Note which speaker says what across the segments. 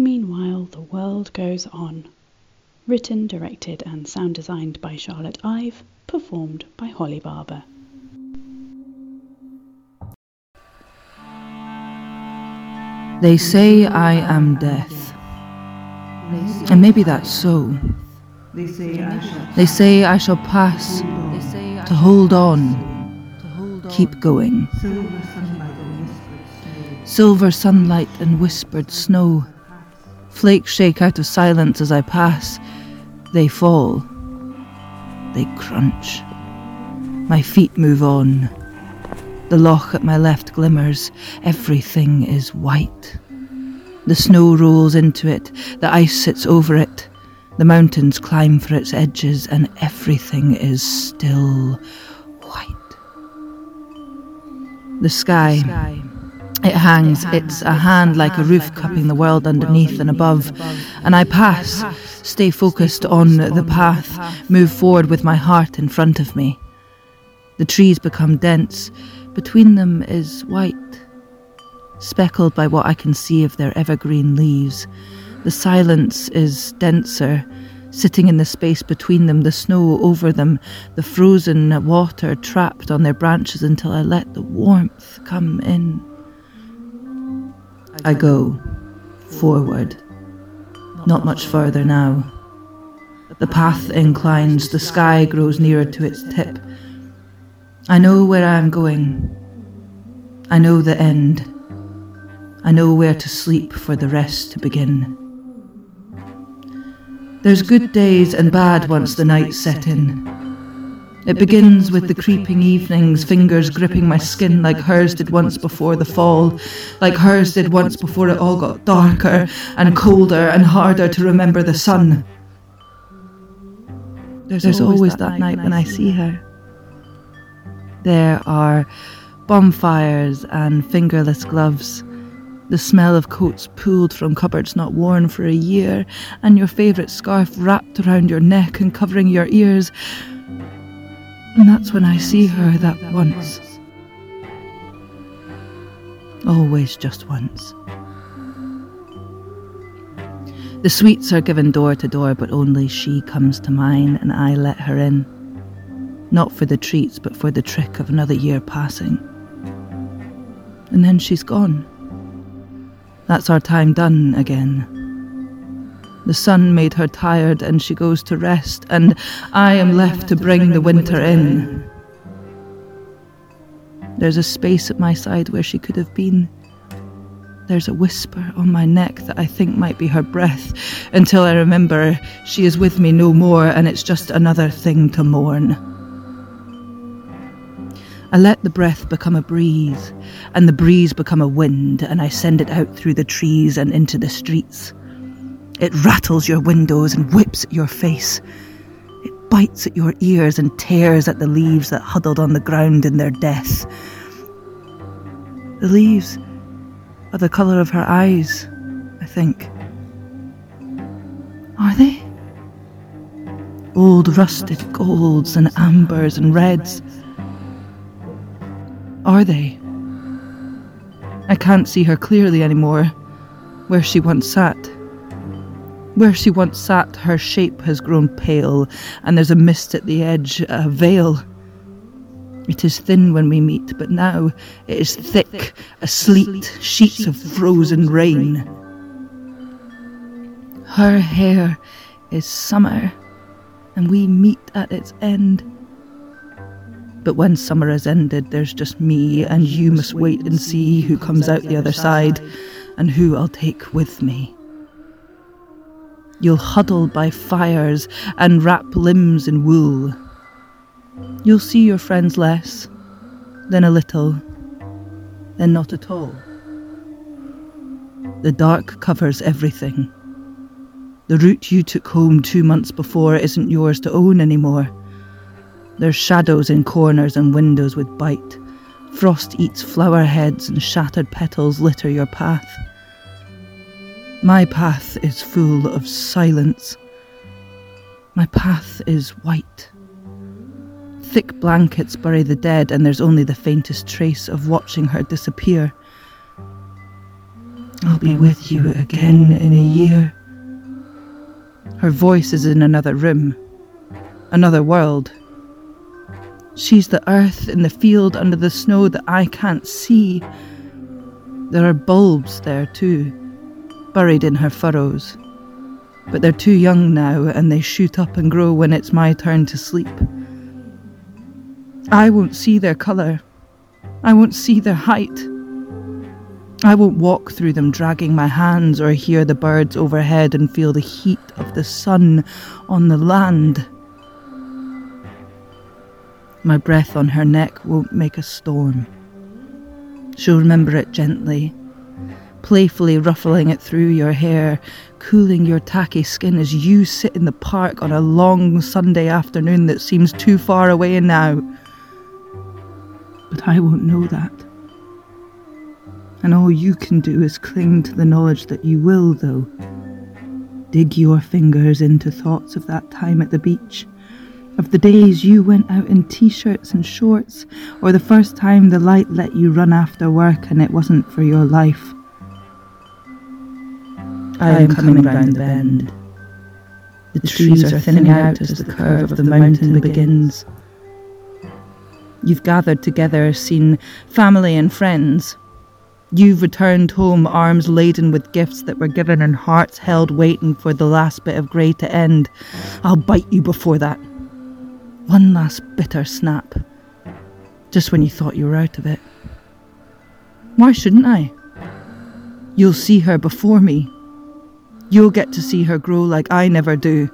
Speaker 1: Meanwhile, the world goes on. Written, directed, and sound designed by Charlotte Ive, performed by Holly Barbour.
Speaker 2: They say I am death. And maybe that's so. They say I shall pass to hold on, keep going. Silver sunlight and whispered snow. Flakes shake out of silence as I pass. They fall. They crunch. My feet move on. The loch at my left glimmers. Everything is white. The snow rolls into it. The ice sits over it. The mountains climb for its edges, and everything is still white. The sky. It hangs, it's a hand like a roof cupping the world underneath and above. And I pass, stay focused on the path, move forward with my heart in front of me. The trees become dense, between them is white, speckled by what I can see of their evergreen leaves. The silence is denser, sitting in the space between them, the snow over them, the frozen water trapped on their branches until I let the warmth come in. I go forward, not much further now. The path inclines, the sky grows nearer to its tip. I know where I am going. I know the end. I know where to sleep for the rest to begin. There's good days and bad once the night set in. It begins with the creeping evenings, fingers gripping my skin like hers did once before the fall, like hers did once before it all got darker and colder and harder to remember the sun. There's, There's always that, that night when I see her. There are bonfires and fingerless gloves, the smell of coats pulled from cupboards not worn for a year, and your favourite scarf wrapped around your neck and covering your ears. And that's when I see her that once. Always just once. The sweets are given door to door, but only she comes to mine, and I let her in not for the treats, but for the trick of another year passing. And then she's gone. That's our time done again. The sun made her tired and she goes to rest, and I am left to bring the winter in. There's a space at my side where she could have been. There's a whisper on my neck that I think might be her breath until I remember she is with me no more and it's just another thing to mourn. I let the breath become a breeze, and the breeze become a wind, and I send it out through the trees and into the streets. It rattles your windows and whips at your face. It bites at your ears and tears at the leaves that huddled on the ground in their death. The leaves are the colour of her eyes, I think. Are they? Old rusted golds and ambers and reds. Are they? I can't see her clearly anymore, where she once sat. Where she once sat, her shape has grown pale, and there's a mist at the edge, a veil. It is thin when we meet, but now it is thick, a sleet, sheets of frozen rain. Her hair is summer, and we meet at its end. But when summer has ended, there's just me, and you must wait and see who comes out the other side and who I'll take with me. You'll huddle by fires and wrap limbs in wool. You'll see your friends less, then a little, then not at all. The dark covers everything. The route you took home two months before isn't yours to own anymore. There's shadows in corners and windows with bite. Frost eats flower heads and shattered petals litter your path. My path is full of silence. My path is white. Thick blankets bury the dead, and there's only the faintest trace of watching her disappear. I'll be with you again in a year. Her voice is in another room, another world. She's the earth in the field under the snow that I can't see. There are bulbs there too, buried in her furrows. But they're too young now and they shoot up and grow when it's my turn to sleep. I won't see their colour. I won't see their height. I won't walk through them dragging my hands or hear the birds overhead and feel the heat of the sun on the land. My breath on her neck won't make a storm. She'll remember it gently, playfully ruffling it through your hair, cooling your tacky skin as you sit in the park on a long Sunday afternoon that seems too far away now. But I won't know that. And all you can do is cling to the knowledge that you will, though. Dig your fingers into thoughts of that time at the beach, of the days you went out in t shirts and shorts, or the first time the light let you run after work and it wasn't for your life. I am coming round the bend. The trees are thinning out as the curve of the mountain begins. You've gathered together, seen family and friends, You've returned home, arms laden with gifts that were given and hearts held waiting for the last bit of grey to end. I'll bite you before that. One last bitter snap. Just when you thought you were out of it. Why shouldn't I? You'll see her before me. You'll get to see her grow like I never do.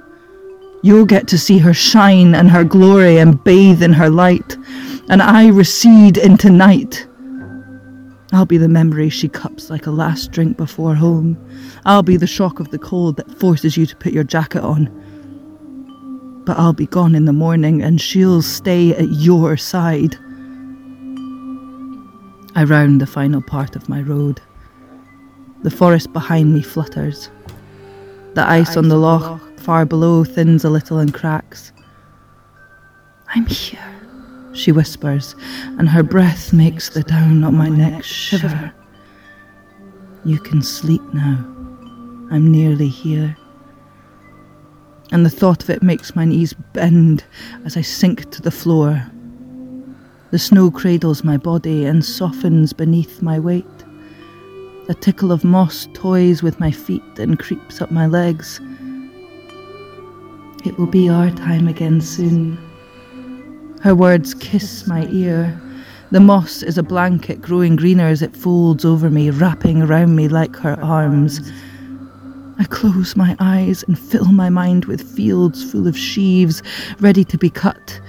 Speaker 2: You'll get to see her shine and her glory and bathe in her light, and I recede into night. I'll be the memory she cups like a last drink before home. I'll be the shock of the cold that forces you to put your jacket on. But I'll be gone in the morning and she'll stay at your side. I round the final part of my road. The forest behind me flutters. The ice on the loch far below thins a little and cracks. I'm here she whispers, and her breath makes the down on my neck shiver. You can sleep now. I'm nearly here. And the thought of it makes my knees bend as I sink to the floor. The snow cradles my body and softens beneath my weight. A tickle of moss toys with my feet and creeps up my legs. It will be our time again soon. Her words kiss my ear. The moss is a blanket growing greener as it folds over me, wrapping around me like her arms. I close my eyes and fill my mind with fields full of sheaves ready to be cut,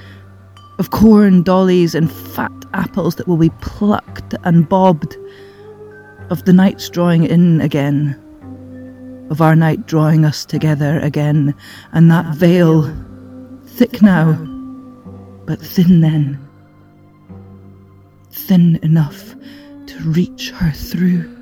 Speaker 2: of corn dollies and fat apples that will be plucked and bobbed, of the nights drawing in again, of our night drawing us together again, and that veil, thick now but thin then. Thin enough to reach her through.